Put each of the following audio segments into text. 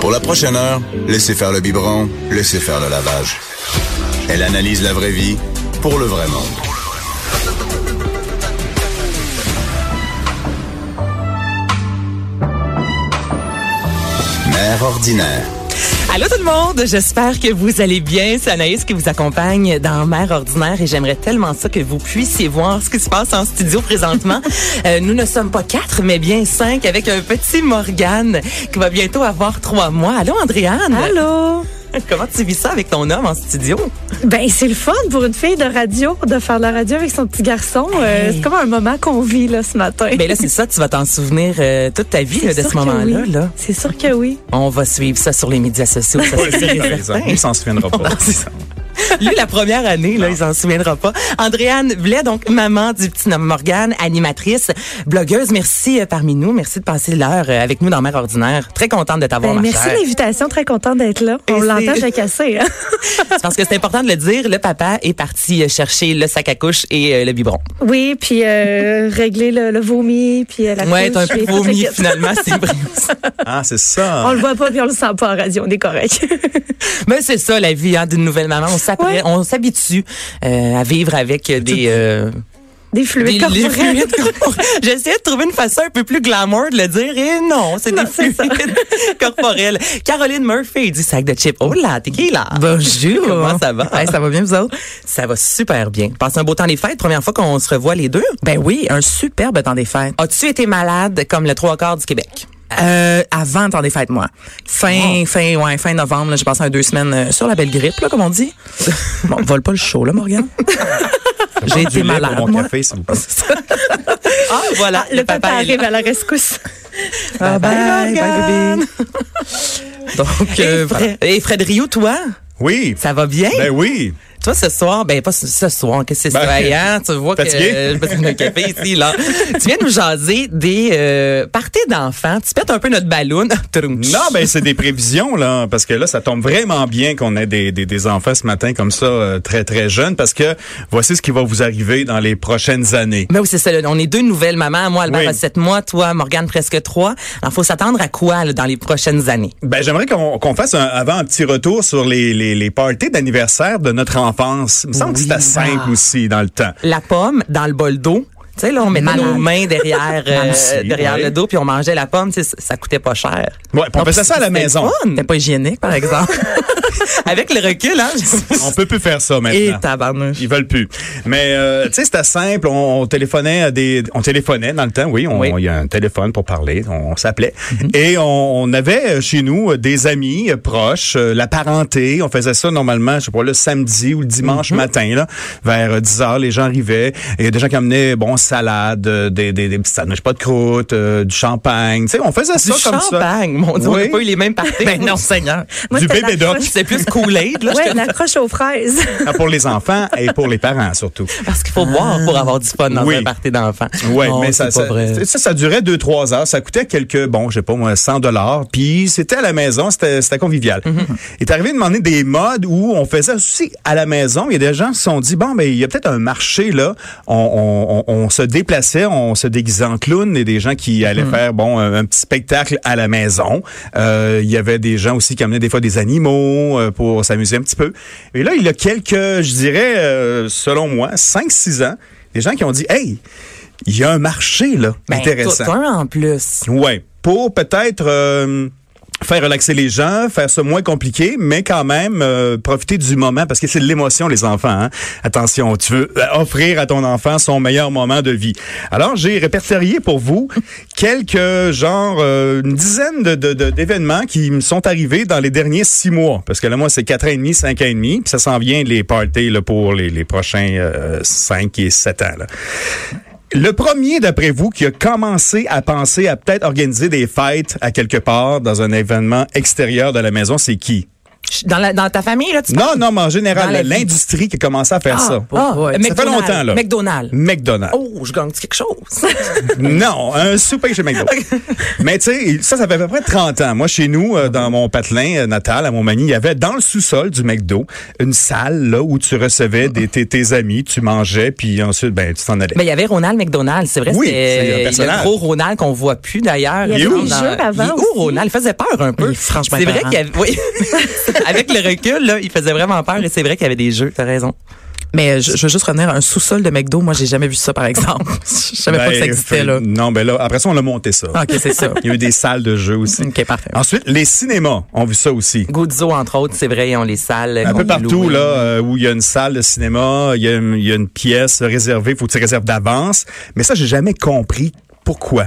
Pour la prochaine heure, laissez faire le biberon, laissez faire le lavage. Elle analyse la vraie vie pour le vrai monde. Mère ordinaire. Allô tout le monde, j'espère que vous allez bien. C'est Anaïs qui vous accompagne dans Mère ordinaire et j'aimerais tellement ça que vous puissiez voir ce qui se passe en studio présentement. Euh, nous ne sommes pas quatre, mais bien cinq avec un petit Morgane qui va bientôt avoir trois mois. Allô Andréane? Allô? Comment tu vis ça avec ton homme en studio? Ben, c'est le fun pour une fille de radio, de faire de la radio avec son petit garçon. Euh, c'est comme un moment qu'on vit, là, ce matin. Ben là, c'est ça, tu vas t'en souvenir euh, toute ta vie là, de ce moment-là. oui. Là. C'est sûr que oui. On va suivre ça sur les médias sociaux. Ça, c'est certain. Il s'en souviendra pas. Lui, la première année, là, il s'en souviendra pas. Andréane Blais, donc maman du petit nom Morgane, animatrice, blogueuse. Merci euh, parmi nous. Merci de passer l'heure euh, avec nous dans Mère Ordinaire. Très contente de t'avoir, Ben, ma merci chère. de l'invitation, très contente d'être là. On l'entend, cassé. Hein? C'est Parce que c'est important de le dire. Le papa est parti euh, chercher le sac à couche et euh, le biberon. Oui, puis euh, régler le, le vomi, puis euh, la Ouais, couche, t'as un peu vomi finalement, c'est. Ah, c'est ça. On le voit pas, puis on le sent pas en radio, on est correct. Mais c'est ça la vie hein, d'une nouvelle maman. On Ouais. on s'habitue euh, à vivre avec euh, des euh, Des fluides des, des corporels. fluides corporels. J'essayais de trouver une façon un peu plus glamour de le dire et non, c'est des fluides corporels. Caroline Murphy du sac de chips. Oh là, t'es qui là? Bonjour. Comment ça va? Hey, ça va bien, vous autres? Ça va super bien. Passez un beau temps des fêtes. Première fois qu'on se revoit les deux? Ben oui, un superbe temps des fêtes. As-tu été malade comme le trois quarts du Québec? Euh, avant le temps des fêtes, moi. Fin, fin, ouais, fin novembre, j'ai passé un deux semaines euh, sur la belle grippe, là, comme on dit. Bon, vole pas le show, là, Morgan. j'ai Du été malade, pour mon moi. café, s'il vous plaît. Ah, voilà. Le papa arrive à la rescousse. Ah, bye, bye, Morgane. bébé. Donc, Et, euh. Fred, et Fred Rio, toi, Oui. ça va bien? Ben oui. Toi, ce soir, ben pas ce- soir, qu'est-ce que c'est Ben? Hein? Tu vois que euh, besoin d'un café ici, là. tu viens nous jaser des euh, parties d'enfants. Tu pètes un peu notre ballon. Non, ben c'est des prévisions là, parce que là, ça tombe vraiment bien qu'on ait des, des, des enfants ce matin comme ça, euh, très très jeunes, parce que voici ce qui va vous arriver dans les prochaines années. Mais oui, c'est ça. là. On est deux nouvelles mamans. Moi, Albert Oui. a 7 mois. Toi, Morgane, presque 3. Alors, faut s'attendre à quoi là, dans les prochaines années? Ben j'aimerais qu'on fasse un, avant un petit retour sur les, les, les parties d'anniversaire de notre enfance. Il me semble que c'était simple aussi dans le temps. La pomme dans le bol d'eau. Tu sais, là, on mettait Malade. nos mains derrière, euh, derrière ouais. le dos, puis on mangeait la pomme. Tu sais, ça, ça coûtait pas cher. Ouais, on faisait ça à la maison. C'était pas hygiénique, par exemple. Avec le recul, hein? On peut plus faire ça Et maintenant. tabarnouche. Ils veulent plus. Mais euh, tu sais, c'était simple. On, on téléphonait à des, on téléphonait dans le temps. Oui, on- Oui. il y a un téléphone pour parler. On, s'appelait et on, on avait euh, chez nous des amis proches, euh, la parenté. On faisait ça normalement, je sais pas le samedi ou le dimanche matin là, vers euh, 10 heures. Les gens arrivaient. Et il y a des gens qui amenaient bon salade, euh, des des, des petits sandwichs pas de croûte, euh, du champagne. Tu sais, on faisait Du ça comme ça. champagne. Mon Dieu, on Oui. n'a pas eu les mêmes parties. Ben non, Seigneur. Moi, Du bébé doc. C'est plus Kool-Aid, là. Ouais, je- la croche aux fraises. Ah, pour les enfants et pour les parents surtout. Parce qu'il faut boire pour avoir du fun dans Oui. un party d'enfants. Ouais, Non, mais ça, ça, vrai. ça, ça durait deux, trois heures. Ça coûtait quelques, bon, je sais pas moi, 100 dollars. Puis c'était à la maison, c'était, c'était convivial. Mm-hmm. Il est arrivé de demander des modes où on faisait aussi à la maison. Il y a des gens qui se sont dit, bon, ben il y a peut-être un marché là. On, on, on, on se déplaçait, on se déguisait en clown et des gens qui allaient Mm-hmm. faire, bon, un, un petit spectacle à la maison. Euh, il y avait des gens aussi qui amenaient des fois des animaux euh, pour s'amuser un petit peu. Et là, il y a quelques, je dirais, euh, selon moi, 5-6 ans, des gens qui ont dit, hey, il y a un marché là Ben, intéressant. un en plus. Ouais, pour peut-être faire relaxer les gens, faire ça moins compliqué, mais quand même euh, profiter du moment parce que c'est l'émotion les enfants. hein. Attention, tu veux euh, offrir à ton enfant son meilleur moment de vie. Alors j'ai répertorié pour vous quelques genre euh, une dizaine de d'événements qui me sont arrivés dans les derniers six mois parce que là moi c'est quatre et demi, cinq et demi, puis ça s'en vient les parties là, pour les, les prochains euh, cinq et sept ans. Là. Le premier, d'après vous, qui a commencé à penser à peut-être organiser des fêtes à quelque part dans un événement extérieur de la maison, c'est qui? Dans, la, dans ta famille, là, tu Non, parles? non, mais en général, l'industrie qui a commencé à faire ça. Ah, Ouais. Ça fait McDonald's. longtemps, là. McDonald's. McDonald's. Oh, je gagne quelque chose? Non, un souper chez McDo. Mais tu sais, ça, ça fait à peu près 30 ans. Moi, chez nous, euh, dans mon patelin euh, natal, à Montmagny, il y avait dans le sous-sol du McDo une salle là où tu recevais des, tes, tes amis, tu mangeais, puis ensuite, ben, tu t'en allais. Mais il y avait Ronald McDonald, c'est vrai, Oui, c'est un c'était personnage. le gros Ronald qu'on voit plus d'ailleurs. Il y avait des jeux avant Il où aussi. Ronald? Il faisait peur un peu. Franchement C'est vrai qu'il y avait, oui. Avec le recul, là, il faisait vraiment peur et c'est vrai qu'il y avait des jeux, t'as raison. Mais euh, je, je veux juste revenir à un sous-sol de McDo. Moi, j'ai jamais vu ça, par exemple. Je savais pas que ça Ben, existait, fait- là. Non, ben là, après ça, on a monté ça. OK, c'est ça. Il y a eu des salles de jeux aussi. OK, parfait. Ensuite, les cinémas ont vu ça aussi. Guzzo, entre autres, c'est vrai, ils ont les salles. Un peu partout là euh, où il y a une salle de cinéma, il y a, une- il y a une pièce réservée, faut que tu réserves d'avance. Mais ça, j'ai jamais compris pourquoi.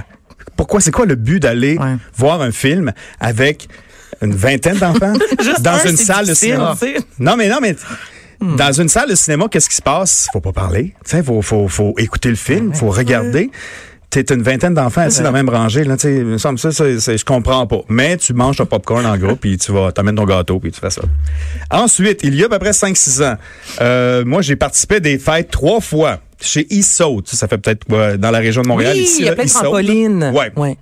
Pourquoi? C'est quoi le but d'aller Ouais. voir un film avec une vingtaine d'enfants dans un, une salle de cinéma. Non mais non mais dans une salle de cinéma, qu'est-ce qui se passe? Faut pas parler. Sais, faut faut faut écouter le film, faut regarder. T'es une vingtaine d'enfants assis dans la même rangée, là, il me semble ça, je comprends pas. Mais tu manges ton popcorn en groupe, puis tu vas, t'amènes ton gâteau, puis tu fais ça. Ensuite, il y a à peu près 5-6 ans, euh, moi, j'ai participé à des fêtes trois fois chez Issault. Ça fait peut-être ouais, dans la région de Montréal. Oui, ici, il y a là, plein de trampolines. Ouais. Ouais.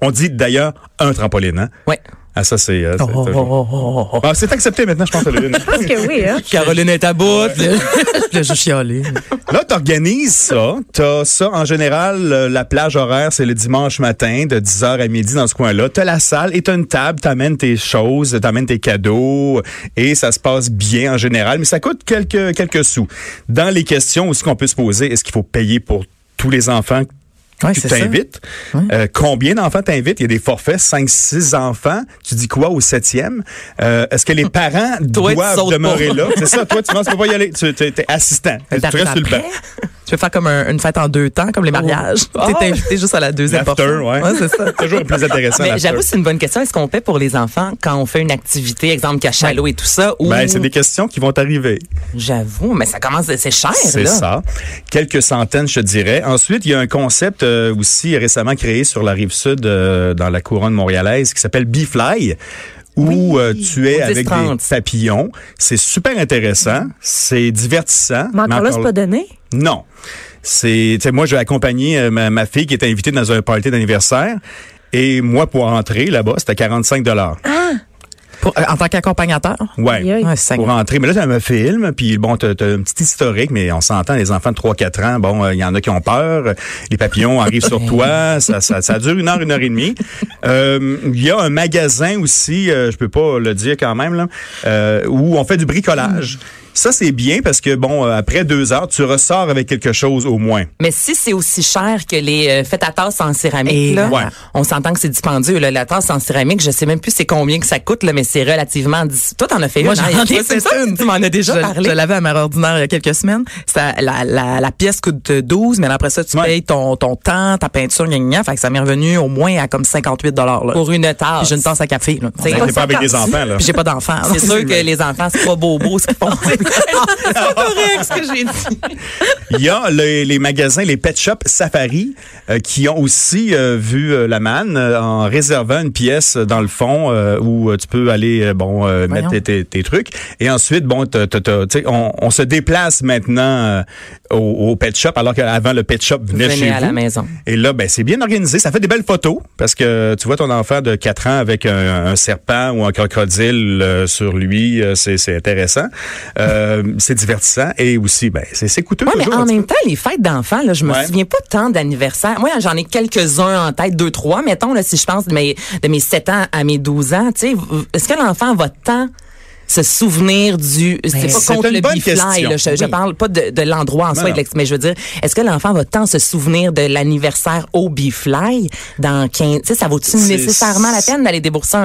On dit d'ailleurs un trampoline, hein? Ouais. Ah, ça, c'est... euh, c'est Oh, oh, oh, oh, oh. Ah, c'est accepté maintenant, je pense, Pauline. Je pense que oui, hein? Caroline est à bout. Je l'ai juste chialé. Là, t'organises ça. T'as ça, en général, la plage horaire, c'est le dimanche matin, de 10h à midi dans ce coin-là. T'as la salle et t'as une table, t'amènes tes choses, t'amènes tes cadeaux, et ça se passe bien en général, mais ça coûte quelques, quelques sous. Dans les questions aussi qu'on peut se poser, est-ce qu'il faut payer pour tous les enfants Ouais, tu t'invites. Euh, combien d'enfants t'invites? Il y a des forfaits, 5, 6 enfants. Tu dis quoi au septième? Euh, Est-ce que les parents doivent demeurer pas. là? C'est ça, toi, tu penses que tu peux pas y aller. Tu es, assistant. Tu restes sur le banc. Tu veux faire comme un- une fête en deux temps, comme les mariages. Oh. T'es invité juste à la deuxième portion. ouais. c'est ça. Toujours plus intéressant. Mais j'avoue, c'est une bonne question. Est-ce qu'on paie pour les enfants quand on fait une activité, exemple cachalot et tout ça? Ou... Ben, c'est des questions qui vont arriver. J'avoue, mais ça commence, c'est cher, C'est ça. Quelques centaines, je te dirais. Ensuite, il y a un concept euh, aussi récemment créé sur la rive sud, euh, dans la couronne montréalaise, qui s'appelle Bee-Fly où euh, tu es avec des 10-30. papillons. C'est super intéressant, c'est divertissant. Mais encore là, c'est pas donné. Non. C'est, tu sais, moi, j'ai accompagné euh, ma, ma fille qui était invitée dans un party d'anniversaire. Et moi, pour entrer là-bas, c'était 45 dollars. Pour- euh, en tant qu'accompagnateur? Aïe. Ouais, c'est Pour rentrer. Mais là, t'as un film, puis bon, t'as t'as un petit historique, mais on s'entend, les enfants de 3-4 ans, bon, euh, il y en a qui ont peur, les papillons arrivent sur toi, ça, ça, ça dure une heure, une heure et demie. Euh, Il y a un magasin aussi, euh, je peux pas le dire quand même, là, euh, où on fait du bricolage. Ça, c'est bien parce que, bon, euh, après deux heures, tu ressors avec quelque chose au moins. Mais si c'est aussi cher que les euh, fêtes à tasse en céramique, Et là, ouais. on s'entend que c'est dispendieux. Là, la tasse en céramique, je sais même plus c'est combien que ça coûte, là, mais c'est relativement... Toi, t'en as fait Moi, une. j'en hein? ai Ouais, c'est fait une. Tu m'en as déjà je, parlé. Je l'avais à Mère Ordinaire il y a quelques semaines. Ça, la, la, la pièce coûte 12, mais après ça, tu Ouais. payes ton, ton temps, ta peinture, gna, gna. Fait que ça m'est revenu au moins à comme 58 là. Pour une tasse. Puis j'ai une tasse à café. Là. C'est- On n'est pas avec des enfants, j'ai pas d'enfant. C'est sûr que les enfants, c'est pas bobo ce qu'ils font. c'est pas correct ce que j'ai dit. Il y a les, les magasins, les pet shops Safari, euh, qui ont aussi euh, vu euh, la manne euh, en réservant une pièce dans le fond euh, où tu peux aller euh, bon euh, mettre tes, tes- tes trucs. Et ensuite, bon, t'as- t'as- t'as- tu sais, on, on se déplace maintenant euh, au, au pet shop alors qu'avant le pet shop venait Venez chez à vous. la maison. Et là, ben c'est bien organisé. Ça fait des belles photos parce que tu vois ton enfant de 4 ans avec un, un serpent ou un crocodile euh, sur lui. euh, c'est c'est intéressant. Euh, c'est divertissant et aussi, ben c'est coûteux Ouais, mais en même temps, les fêtes d'enfants, là, je me Ouais. souviens pas tant d'anniversaires. Moi, j'en ai quelques-uns en tête, deux, trois, mettons, là, si je pense de mes, de mes 7 ans à mes 12 ans, tu sais, est-ce que l'enfant va tant se souvenir du, c'est pas c'est contre une le bonne bifly, là, je, je Oui. parle pas de, de l'endroit en soi, non. mais je veux dire, est-ce que l'enfant va tant se souvenir de l'anniversaire au bifly dans 15, tu sais, ça vaut-tu nécessairement la peine d'aller débourser un,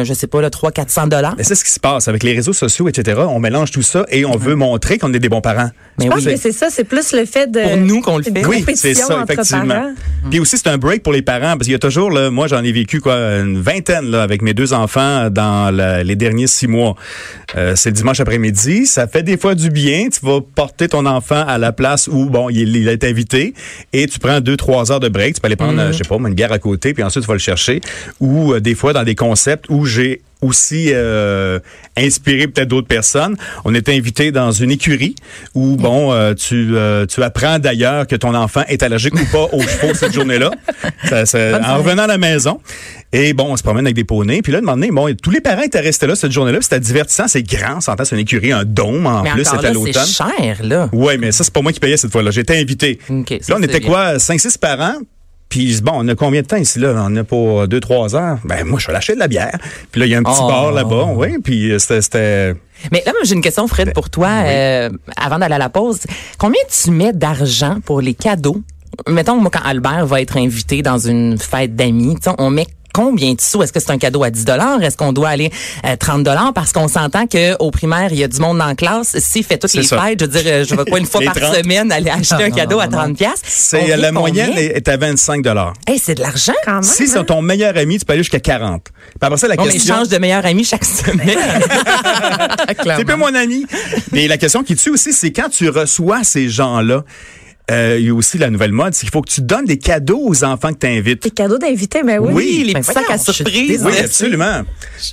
un, je sais pas, là, 300, 400 dollars? Mais c'est ce qui se passe avec les réseaux sociaux, etc. On mélange tout ça et on veut montrer qu'on est des bons parents. Mais Je pense oui. que c'est ça, c'est plus le fait de. Pour nous qu'on le fait. Oui, c'est ça, effectivement. parents. Puis aussi, c'est un break pour les parents parce qu'il y a toujours, là, moi, j'en ai vécu quoi, une vingtaine là, avec mes deux enfants dans la- les derniers six mois. Euh, c'est dimanche après-midi. Ça fait des fois du bien. Tu vas porter ton enfant à la place où, bon, il, il est invité et tu prends deux, trois heures de break. Tu peux aller prendre, euh, je sais pas, une guerre à côté, puis ensuite tu vas le chercher. Ou euh, des fois dans des concepts où j'ai aussi euh, inspiré peut-être d'autres personnes. On était invité dans une écurie où bon euh, tu euh, tu apprends d'ailleurs que ton enfant est allergique ou pas aux chevaux cette journée-là. Ça- ça- en revenant à la maison et bon on se promène avec des poneys puis là de moment donné, bon tous les parents étaient restés là cette journée-là, c'était divertissant, c'est grand, s'entend c'est une écurie, un dôme en Mais plus c'était à l'automne. c'est cher, là. Ouais, mais ça, c'est pas moi qui payais cette fois-là. J'étais invité. Ça, là, on était bien. quoi, 5-6 parents? Puis bon, on a combien de temps ici, là? On a pour 2-3 heures. Ben, moi, je vais lâcher de la bière. Puis là, il y a un petit Oh. bar là-bas, oui. Puis euh, c'était... Mais là, moi, j'ai une question, Fred, pour toi, euh, avant d'aller à la pause. Combien tu mets d'argent pour les cadeaux? Mettons, moi, quand Albert va être invité dans une fête d'amis, on met combien de sous? Est-ce que c'est un cadeau à 10 Est-ce qu'on doit aller à 30 Parce qu'on s'entend qu'au primaire, il y a du monde dans la classe. S'il fait toutes les ça. fêtes, je veux dire, euh, je vais quoi une fois par 30. semaine aller acheter un cadeau à 30 C'est euh, la moyenne est est à 25 Hey, c'est de l'argent. Quand même. Si c'est ton meilleur ami, tu peux aller jusqu'à 40. Puis après ça, la Bon, mais je question... change de meilleur ami chaque semaine. C'est pas mon ami. Mais la question qui tue aussi, c'est quand tu reçois ces gens-là, euh, il y a aussi la nouvelle mode, c'est qu'il faut que tu donnes des cadeaux aux enfants que tu invites. Tes cadeaux d'invités, mais oui. Oui. les Ben petits sacs à surprise. Oui, absolument.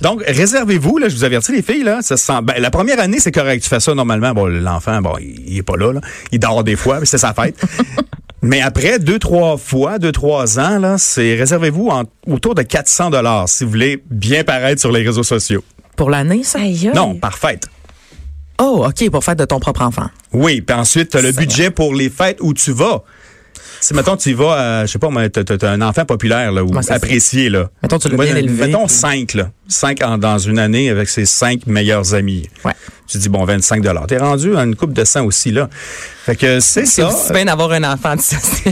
Donc, réservez-vous, là, je vous avertis, les filles, là, ça se sent, ben, la première année, c'est correct. Tu fais ça normalement. Bon, l'enfant, bon, il, il est pas là, là. Il dort des fois, mais c'est sa fête. mais après, deux, trois fois, deux, trois ans, là, c'est, réservez-vous en- autour de 400 dollars si vous voulez bien paraître sur les réseaux sociaux. Pour l'année, ça? Aïe. Non, par fête. Oh, OK, pour faire de ton propre enfant. Oui, puis ensuite, tu as le budget pour les fêtes où tu vas. Si, mettons, tu y vas, à, je sais pas, moi, t'as, t'as- t'as un enfant populaire, là, ou Ouais, c'est apprécié, là. Mettons, tu l'as bien élevé, Mettons puis- cinq, là. Cinq en- dans une année avec ses cinq meilleurs amis. Ouais. Tu dis, bon, 25 T'es rendu à une coupe de 100 aussi, là. Fait que c'est C'est ça. aussi bien d'avoir un enfant.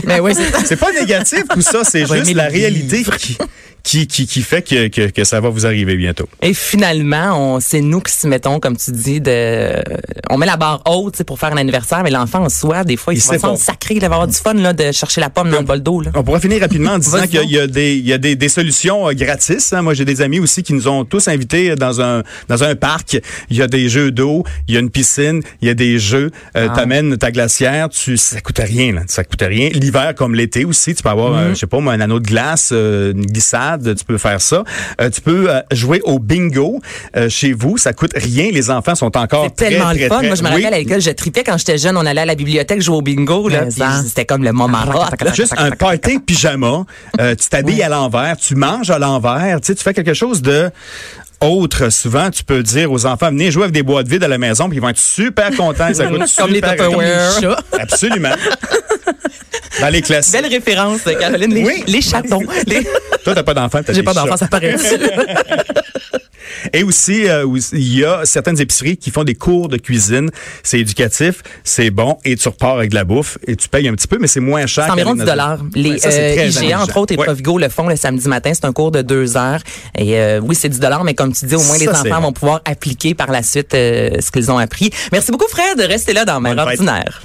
Mais oui, c'est C'est pas négatif, tout ça. C'est Ouais, juste la réalité qui, qui, qui, qui fait que, que, que ça va vous arriver bientôt. Et finalement, on, c'est nous qui se mettons, comme tu dis, de, on met la barre haute tu sais, pour faire un anniversaire, mais l'enfant en soi, des fois, il, Il se sent sacré, il va avoir du fun là, de chercher la pomme dans le bol d'eau. Là. On pourrait finir rapidement en disant qu'il y a- des, il y a des, des solutions euh, gratis. hein. Moi, j'ai des amis aussi qui nous ont tous invités dans un, dans un parc. Il y a des jeux d'eau, il y a une piscine, il y a des jeux. Euh, T'amènes ta glacière, tu, ça coûte rien, là. Ça coûte rien. L'hiver comme l'été aussi, tu peux avoir, euh, je sais pas, moi, un anneau de glace, euh, une glissade, tu peux faire ça. Euh, tu peux euh, jouer au bingo euh, chez vous. Ça coûte rien. Les enfants sont encore C'est tellement très, le fun. très- Moi, je me Oui. rappelle à l'école, je tripais quand j'étais jeune. On allait à la bibliothèque jouer au bingo. Là, puis c'était comme le moment hot. Juste un party pyjama, euh, tu t'habilles à l'envers, tu manges à l'envers, tu sais, tu fais quelque chose de autre. Souvent, tu peux dire aux enfants, venez jouer avec des boîtes vides à la maison, puis ils vont être super contents. Ça coûte Comme les super Tupperware. Les. Absolument. Dans les classiques. Belle référence, Caroline. Les, Oui. les chatons. Les- Toi, t'as pas d'enfant, t'as J'ai pas d'enfant, ça paraît. Et aussi, euh, il y a certaines épiceries qui font des cours de cuisine. C'est éducatif, c'est bon, et tu repars avec de la bouffe, et tu payes un petit peu, mais c'est moins cher. C'est environ qu'avec 10 notre- dollars. Les Ouais, ça, euh, IGA, amusant. entre autres, et Ouais. Provigo le font le samedi matin. C'est un cours de deux heures. Et euh, oui, c'est 10 dollars, mais comme tu dis, au moins Ça, les enfants vont pouvoir appliquer par la suite euh, ce qu'ils ont appris. Merci beaucoup, Fred. Restez là dans Mère ordinaire.